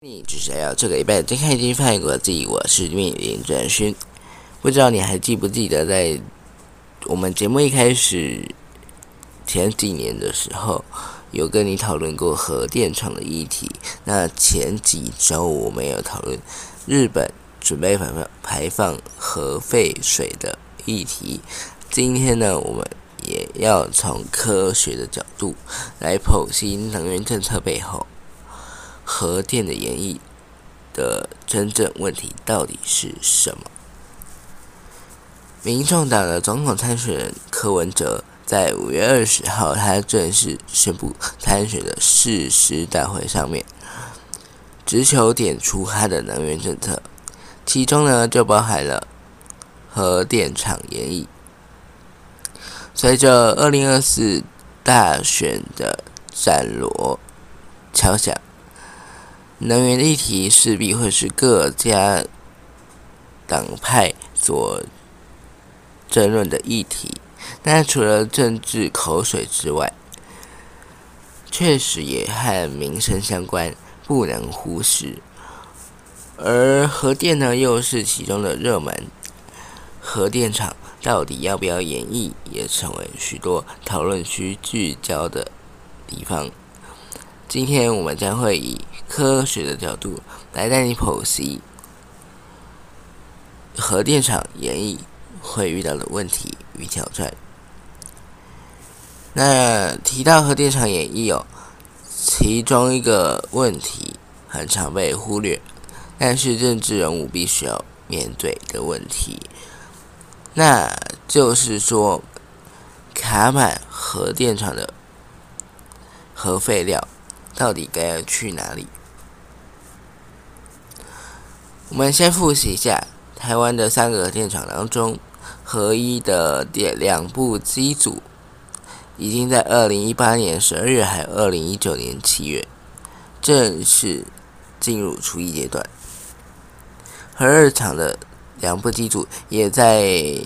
你只需要这个礼拜睁开眼睛翻译国际，我是命林转勋。不知道你还记不记得，在我们节目一开始前几年的时候，有跟你讨论过核电厂的议题。那前几周我们有讨论日本准备排放排放核废水的议题。今天呢，我们也要从科学的角度来剖析能源政策背后。核电的演绎的真正问题到底是什么？民众党的总统参选人柯文哲在五月二十号，他正式宣布参选的誓师大会上面，直球点出他的能源政策，其中呢就包含了核电厂演绎。随着二零二四大选的战锣敲响。能源议题势必会是各家党派所争论的议题，但除了政治口水之外，确实也和民生相关，不能忽视。而核电呢，又是其中的热门，核电厂到底要不要演绎，也成为许多讨论区聚焦的地方。今天我们将会以科学的角度来带你剖析核电厂演绎会遇到的问题与挑战。那提到核电厂演绎哦，其中一个问题很常被忽略，但是政治人物必须要面对的问题，那就是说卡满核电厂的核废料。到底该要去哪里？我们先复习一下台湾的三个电厂当中，合一的电两部机组，已经在二零一八年十二月，还有二零一九年七月，正式进入除役阶段。核二厂的两部机组，也在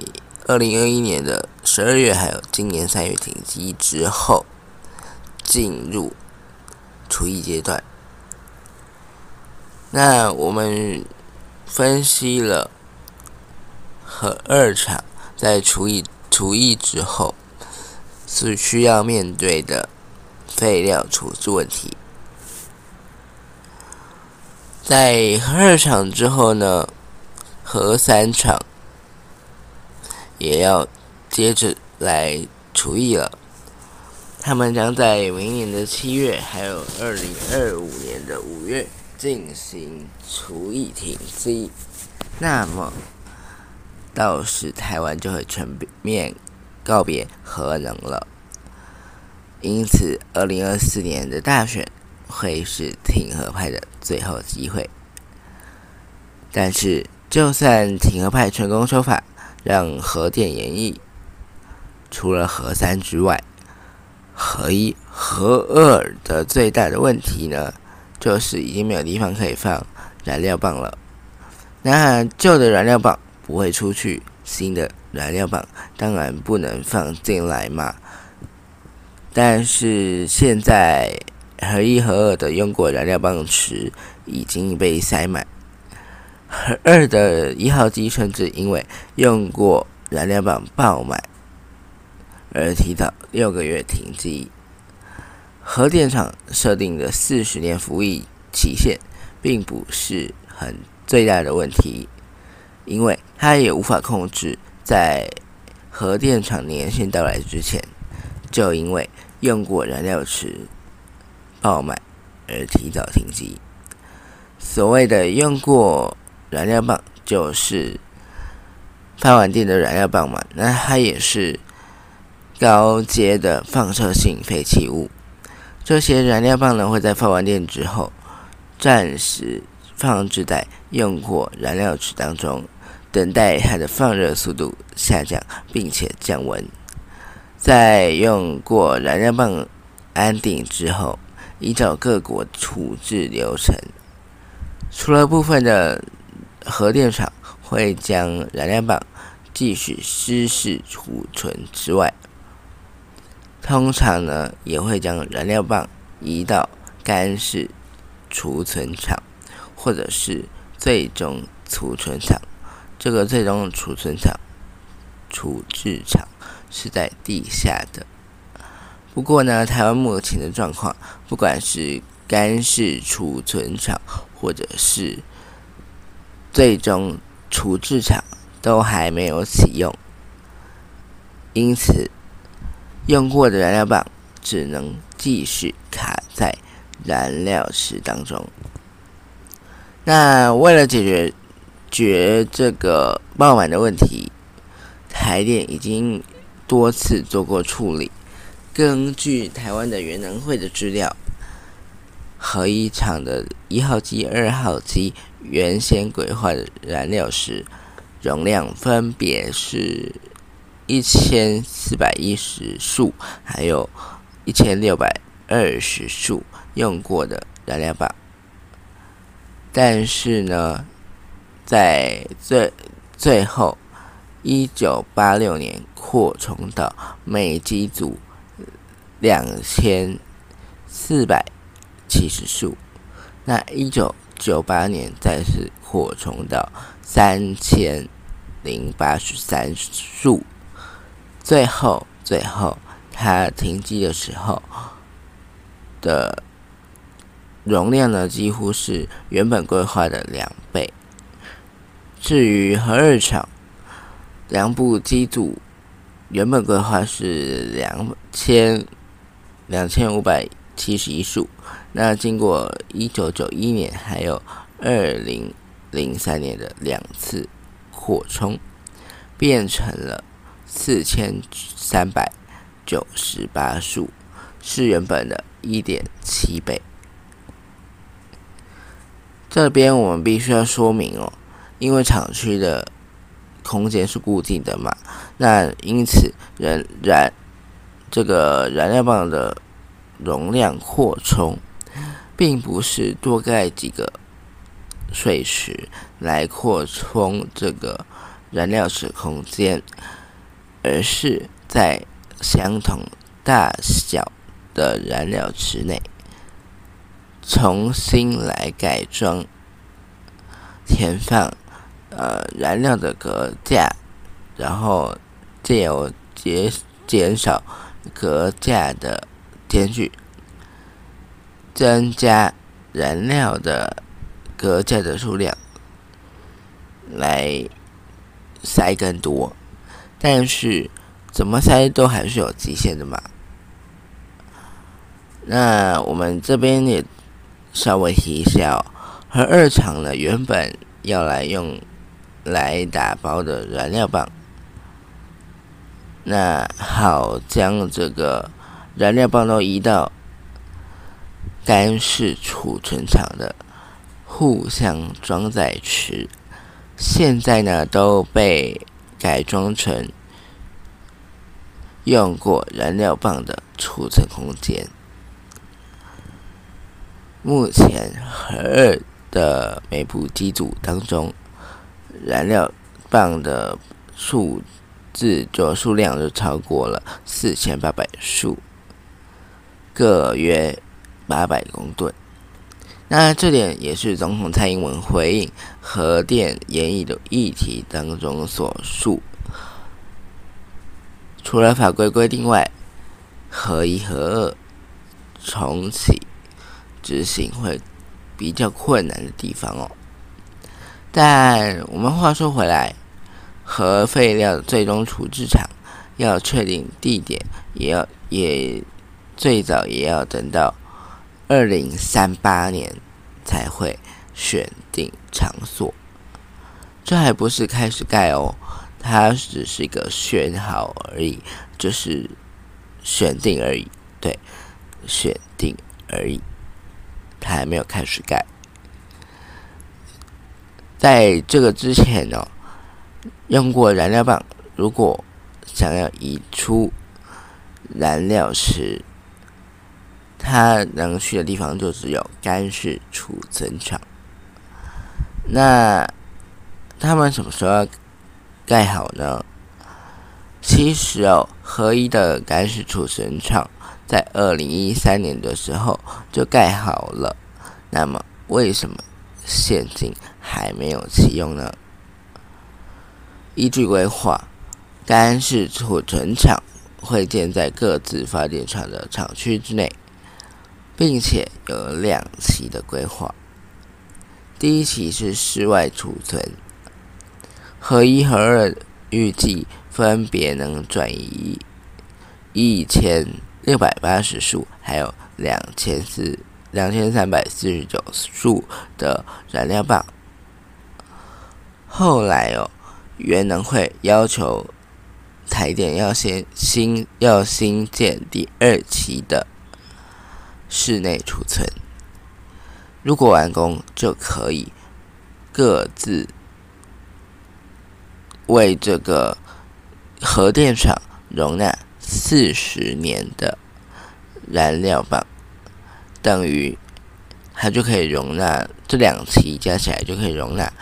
二零二一年的十二月，还有今年三月停机之后，进入。除役阶段，那我们分析了核二厂在除役除役之后是需要面对的废料处置问题。在二厂之后呢，核三厂也要接着来除役了。他们将在明年的七月，还有二零二五年的五月进行除役停机。那么，到时台湾就会全面告别核能了。因此，二零二四年的大选会是挺核派的最后机会。但是，就算挺核派成功修法，让核电延役，除了核三之外，核一、核二的最大的问题呢，就是已经没有地方可以放燃料棒了。那旧的燃料棒不会出去，新的燃料棒当然不能放进来嘛。但是现在核一、核二的用过燃料棒池已经被塞满，核二的一号机甚至因为用过燃料棒爆满。而提早六个月停机，核电厂设定的四十年服役期限，并不是很最大的问题，因为它也无法控制在核电厂年限到来之前，就因为用过燃料池爆满而提早停机。所谓的用过燃料棒，就是发完电的燃料棒嘛，那它也是。高阶的放射性废弃物，这些燃料棒呢会在发完电之后，暂时放置在用过燃料池当中，等待它的放热速度下降，并且降温。在用过燃料棒安定之后，依照各国处置流程，除了部分的核电厂会将燃料棒继续湿式储存之外，通常呢也会将燃料棒移到干式储存场，或者是最终储存场。这个最终储存场、处置场是在地下的。不过呢，台湾目前的状况，不管是干式储存场，或者是最终处置场。都还没有启用，因此用过的燃料棒只能继续卡在燃料池当中。那为了解决决这个爆满的问题，台电已经多次做过处理。根据台湾的原能会的资料，核一厂的一号机、二号机原先规划的燃料时。容量分别是一千四百一十束，还有一千六百二十束用过的燃料棒。但是呢，在最最后一九八六年扩充到每机组两千四百七十束，那一九九八年再次扩充到。三千零八十三束，最后最后它停机的时候的容量呢，几乎是原本规划的两倍。至于核二厂两部机组，原本规划是两千两千五百七十一束，那经过一九九一年还有二零。零三年的两次扩充，变成了四千三百九十八束，是原本的一点七倍。这边我们必须要说明哦，因为厂区的空间是固定的嘛，那因此燃燃这个燃料棒的容量扩充，并不是多盖几个。水池来扩充这个燃料池空间，而是在相同大小的燃料池内重新来改装填放呃燃料的隔架，然后借由减减少隔架的间距，增加燃料的。隔架的数量来塞更多，但是怎么塞都还是有极限的嘛。那我们这边也稍微提一下，和二厂呢原本要来用来打包的燃料棒，那好将这个燃料棒都移到干式储存场的。互相装载池，现在呢都被改装成用过燃料棒的储存空间。目前核二的每部机组当中，燃料棒的数字就数量就超过了四千八百束，各约八百公吨。那这点也是总统蔡英文回应核电演绎的议题当中所述。除了法规规定外，核一核二重启执行会比较困难的地方哦。但我们话说回来，核废料最终处置厂要确定地点，也要也最早也要等到。二零三八年才会选定场所，这还不是开始盖哦，它只是一个选好而已，就是选定而已，对，选定而已，它还没有开始盖。在这个之前呢，用过燃料棒，如果想要移出燃料时，它能去的地方就只有干式储存厂。那他们什么时候盖好呢？其实哦，合一的干式储存厂在二零一三年的时候就盖好了，那么为什么现今还没有启用呢？依据规划，干式储存厂会建在各自发电厂的厂区之内，并且有两期的规划。第一期是室外储存，合一和二预计分别能转移一千六百八十束，还有两千四两千三百四十九束的燃料棒。后来哦。原能会要求台电要先新要新建第二期的室内储存，如果完工就可以各自为这个核电厂容纳四十年的燃料棒，等于它就可以容纳这两期加起来就可以容纳。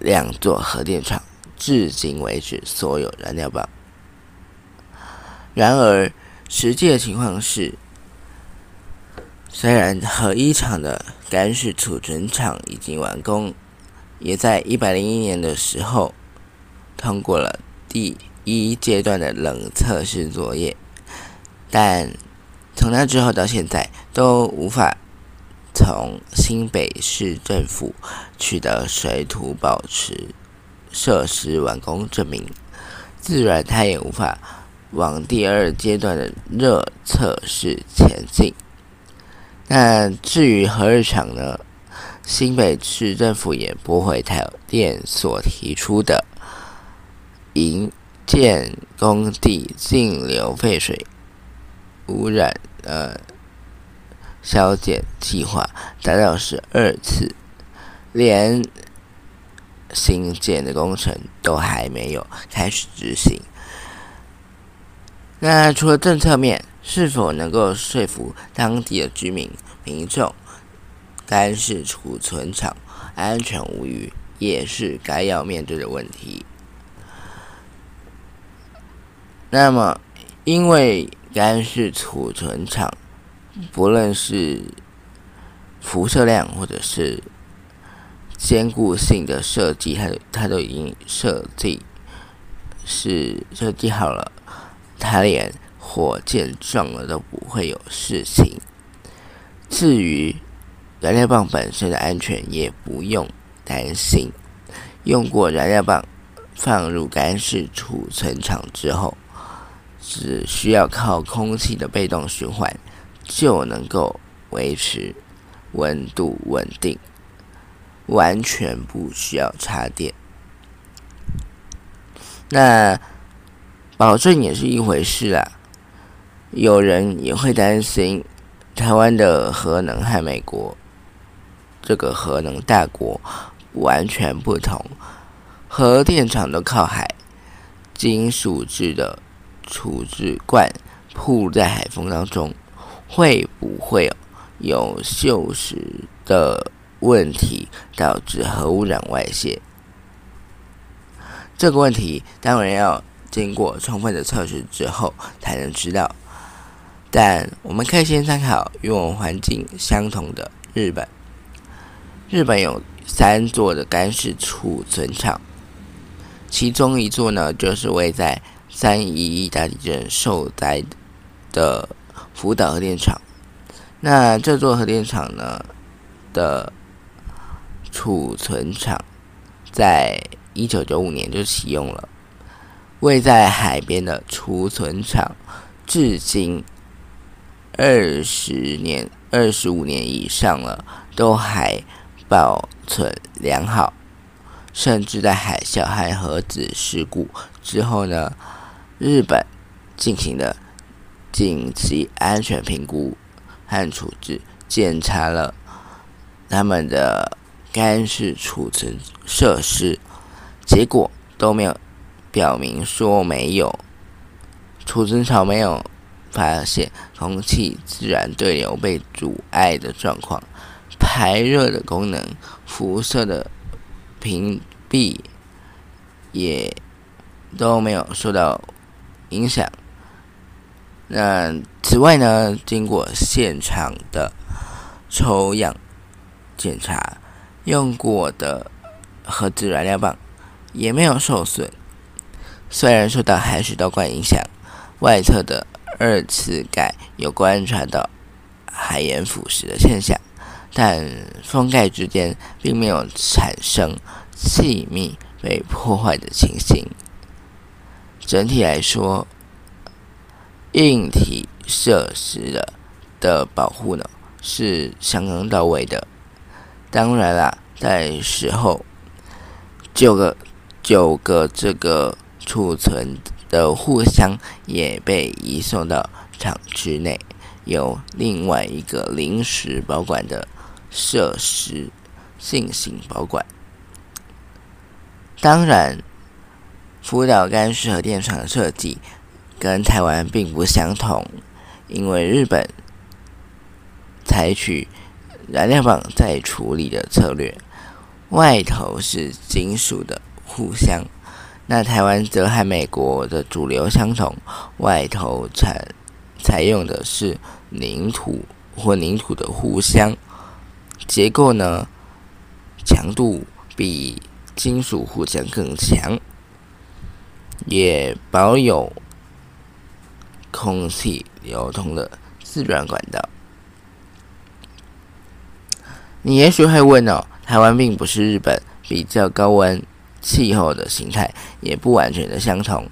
两座核电厂至今为止所有燃料棒。然而，实际的情况是，虽然核一厂的干式储存厂已经完工，也在一百零一年的时候通过了第一阶段的冷测试作业，但从那之后到现在都无法。从新北市政府取得水土保持设施完工证明，自然它也无法往第二阶段的热测试前进。那至于核日厂呢？新北市政府也驳回台电所提出的营建工地径流废水污染呃。消减计划达到十二次，连新建的工程都还没有开始执行。那除了政策面，是否能够说服当地的居民民众，干式储存厂安全无虞，也是该要面对的问题。那么，因为干式储存厂。不论是辐射量或者是坚固性的设计，它它都已经设计是设计好了，它连火箭撞了都不会有事情。至于燃料棒本身的安全，也不用担心。用过燃料棒放入干式储存厂之后，只需要靠空气的被动循环。就能够维持温度稳定，完全不需要插电。那保证也是一回事啊。有人也会担心，台湾的核能和美国这个核能大国完全不同，核电厂都靠海，金属制的处置罐铺在海风当中。会不会有锈蚀的问题导致核污染外泄？这个问题当然要经过充分的测试之后才能知道。但我们可以先参考与我们环境相同的日本。日本有三座的干式储存厂，其中一座呢就是位在三一一大地震受灾的。福岛核电厂，那这座核电厂呢的储存厂，在一九九五年就启用了。位在海边的储存厂，至今二十年、二十五年以上了，都还保存良好。甚至在海啸和核子事故之后呢，日本进行的。紧急安全评估和处置，检查了他们的干式储存设施，结果都没有表明说没有储存槽没有发现空气自然对流被阻碍的状况，排热的功能、辐射的屏蔽也都没有受到影响。那此外呢，经过现场的抽样检查，用过的核子燃料棒也没有受损。虽然受到海水倒灌影响，外侧的二次盖有观察到海盐腐蚀的现象，但封盖之间并没有产生气密被破坏的情形。整体来说，硬体设施的的保护呢是相当到位的。当然啦，在时候九个九个这个储存的货箱也被移送到厂区内，由另外一个临时保管的设施进行保管。当然，福岛干式核电厂的设计。跟台湾并不相同，因为日本采取燃料棒再处理的策略，外头是金属的护箱，那台湾则和美国的主流相同，外头采采用的是凝土混凝土的护箱，结构呢强度比金属护箱更强，也保有。空气流通的自然管道。你也许会问哦，台湾并不是日本，比较高温气候的形态也不完全的相同。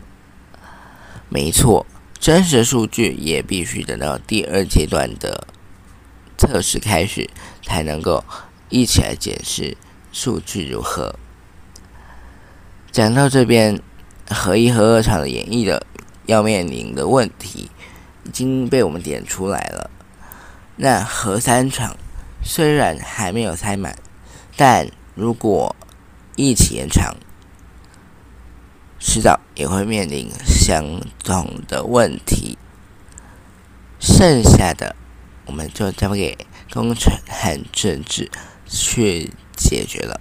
没错，真实数据也必须等到第二阶段的测试开始，才能够一起来检视数据如何。讲到这边，合一和二厂的演绎的。要面临的问题已经被我们点出来了。那核三厂虽然还没有塞满，但如果一起延长，迟早也会面临相同的问题。剩下的我们就交给工程和政治去解决了。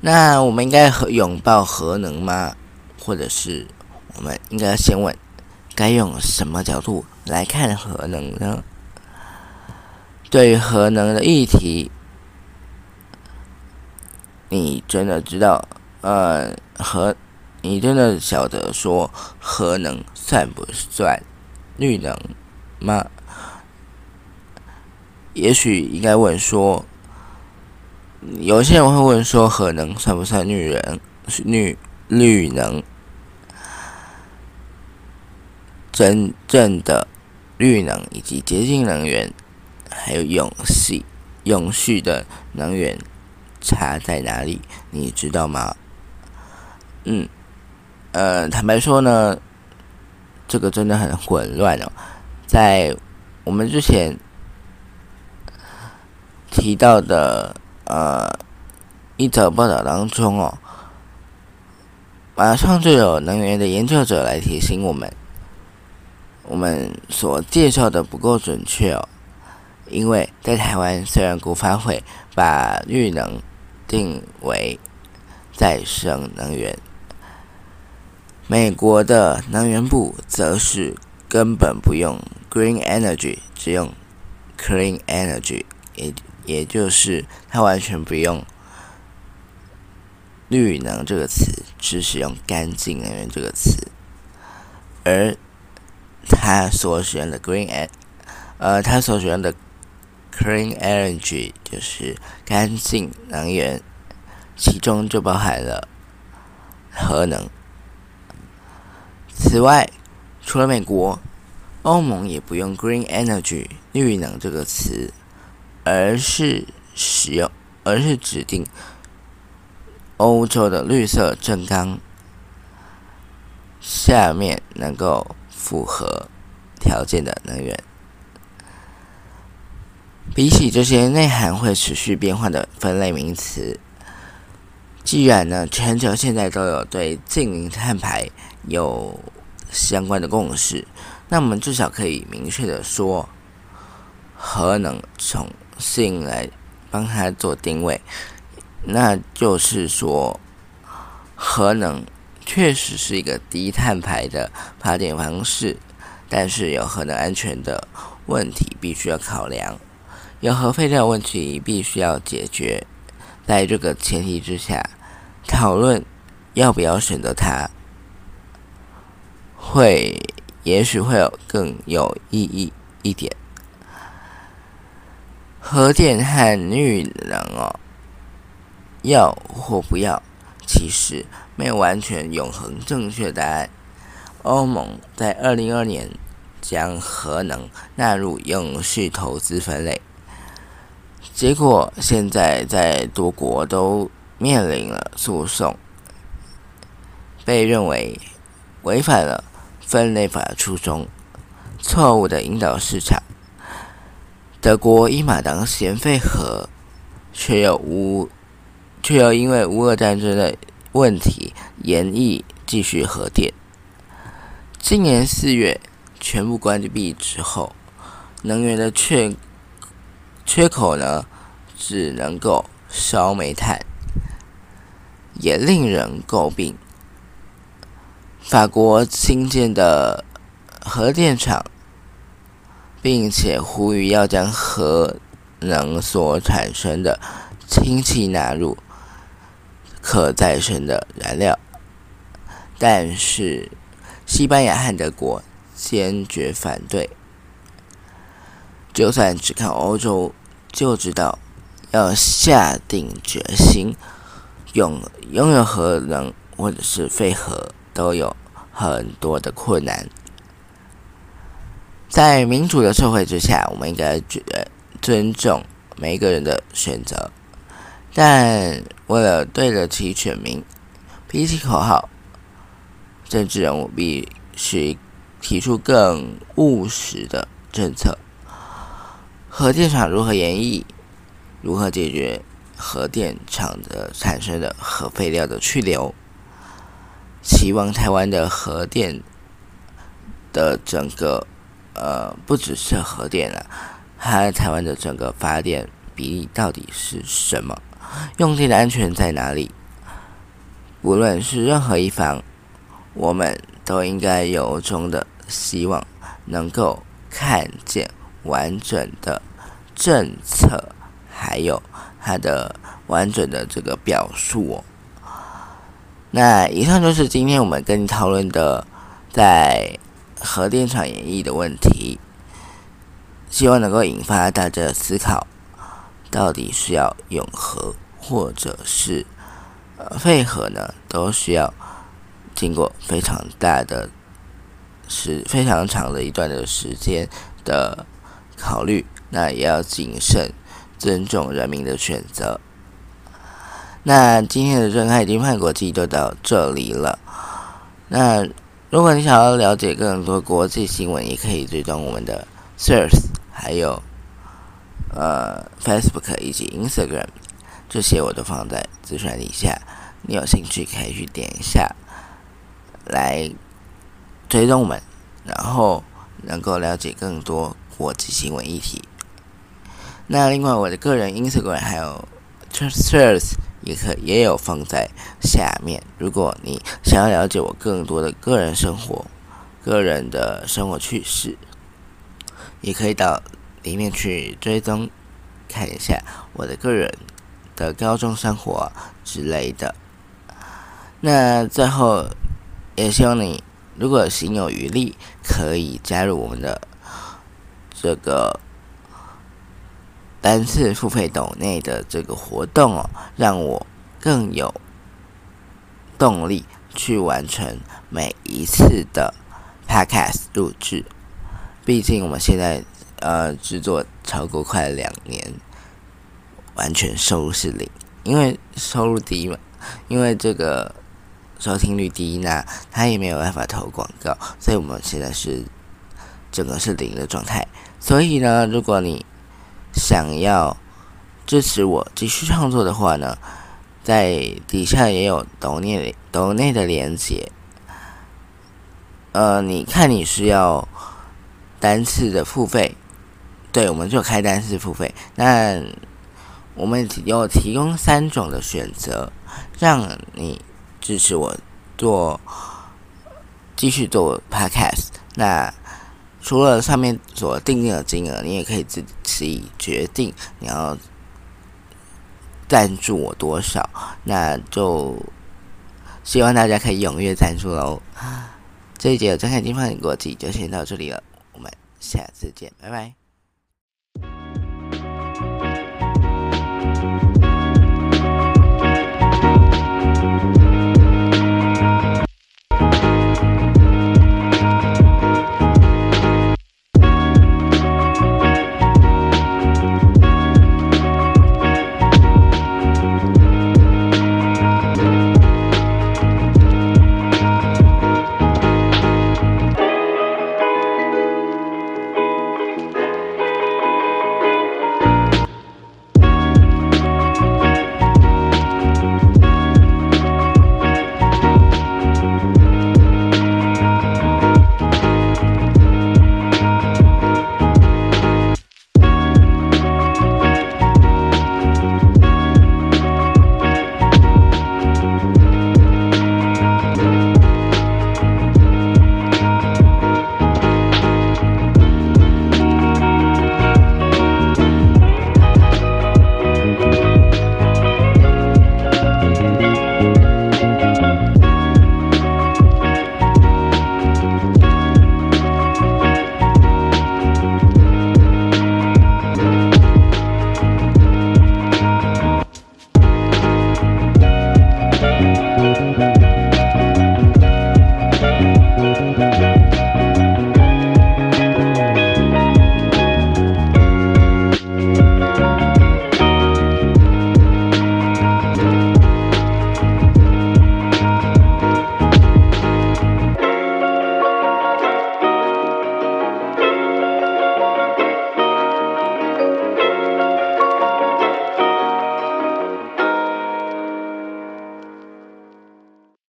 那我们应该和拥抱核能吗？或者是？我们应该先问：该用什么角度来看核能呢？对于核能的议题，你真的知道？呃，核，你真的晓得说核能算不算绿能吗？也许应该问说，有些人会问说，核能算不算绿人？绿绿能？真正的绿能以及洁净能源，还有永续、永续的能源差在哪里？你知道吗？嗯，呃，坦白说呢，这个真的很混乱哦。在我们之前提到的呃一则报道当中哦，马上就有能源的研究者来提醒我们。我们所介绍的不够准确哦，因为在台湾，虽然国发会把绿能定为再生能源，美国的能源部则是根本不用 green energy，只用 clean energy，也也就是它完全不用绿能这个词，只使用干净能源这个词，而。他所使用的 green e 呃，他所使用的 clean energy 就是干净能源，其中就包含了核能。此外，除了美国，欧盟也不用 green energy 绿能这个词，而是使用，而是指定欧洲的绿色正纲下面能够。符合条件的能源，比起这些内涵会持续变化的分类名词，既然呢全球现在都有对近零碳排有相关的共识，那我们至少可以明确的说，核能重新来帮它做定位，那就是说，核能确实是一个低碳排的发电方式，但是有核能安全的问题必须要考量，有核废料问题必须要解决。在这个前提之下，讨论要不要选择它，会也许会有更有意义一点。核电和绿能哦，要或不要，其实没有完全永恒正确答案。欧盟在二零二年将核能纳入永续投资分类，结果现在在多国都面临了诉讼，被认为违反了分类法的初衷，错误的引导市场。德国伊马当嫌废核，却又无，却又因为乌俄战争的问题，延役继续核电。今年四月全部关闭之后，能源的缺缺口呢，只能够烧煤炭，也令人诟病。法国新建的核电厂。并且呼吁要将核能所产生的氢气纳入可再生的燃料，但是西班牙和德国坚决反对。就算只看欧洲，就知道要下定决心拥拥有核能或者是废核，都有很多的困难。在民主的社会之下，我们应该尊尊重每一个人的选择，但为了对得起选民，比起口号，政治人物必须提出更务实的政策。核电厂如何演绎？如何解决核电厂的产生的核废料的去留？希望台湾的核电的整个。呃，不只是核电了，它台湾的整个发电比例到底是什么？用电的安全在哪里？无论是任何一方，我们都应该由衷的希望能够看见完整的政策，还有它的完整的这个表述。那以上就是今天我们跟你讨论的，在。核电厂演绎的问题，希望能够引发大家的思考：到底是要永和，或者是呃废核呢？都需要经过非常大的、是非常长的一段的时间的考虑。那也要谨慎，尊重人民的选择。那今天的震撼金判国际就到这里了。那。如果你想要了解更多国际新闻，也可以追踪我们的 Source，还有呃 Facebook 以及 Instagram，这些我都放在资讯底下。你有兴趣可以去点一下，来追踪我们，然后能够了解更多国际新闻议题。那另外，我的个人 Instagram 还有 Source。也可也有放在下面。如果你想要了解我更多的个人生活、个人的生活趣事，也可以到里面去追踪看一下我的个人的高中生活之类的。那最后也希望你，如果行有余力，可以加入我们的这个。单次付费斗内的这个活动哦，让我更有动力去完成每一次的 podcast 录制。毕竟我们现在呃制作超过快两年，完全收入是零，因为收入低嘛，因为这个收听率低，那他也没有办法投广告，所以我们现在是整个是零的状态。所以呢，如果你想要支持我继续创作的话呢，在底下也有抖内抖内的连接。呃，你看你是要单次的付费，对，我们就开单次付费。那我们有提供三种的选择，让你支持我做继续做 podcast。那除了上面所定定的金额，你也可以自己决定你要赞助我多少。那就希望大家可以踊跃赞助喽。这一节的张开金放眼国际就先到这里了，我们下次见，拜拜。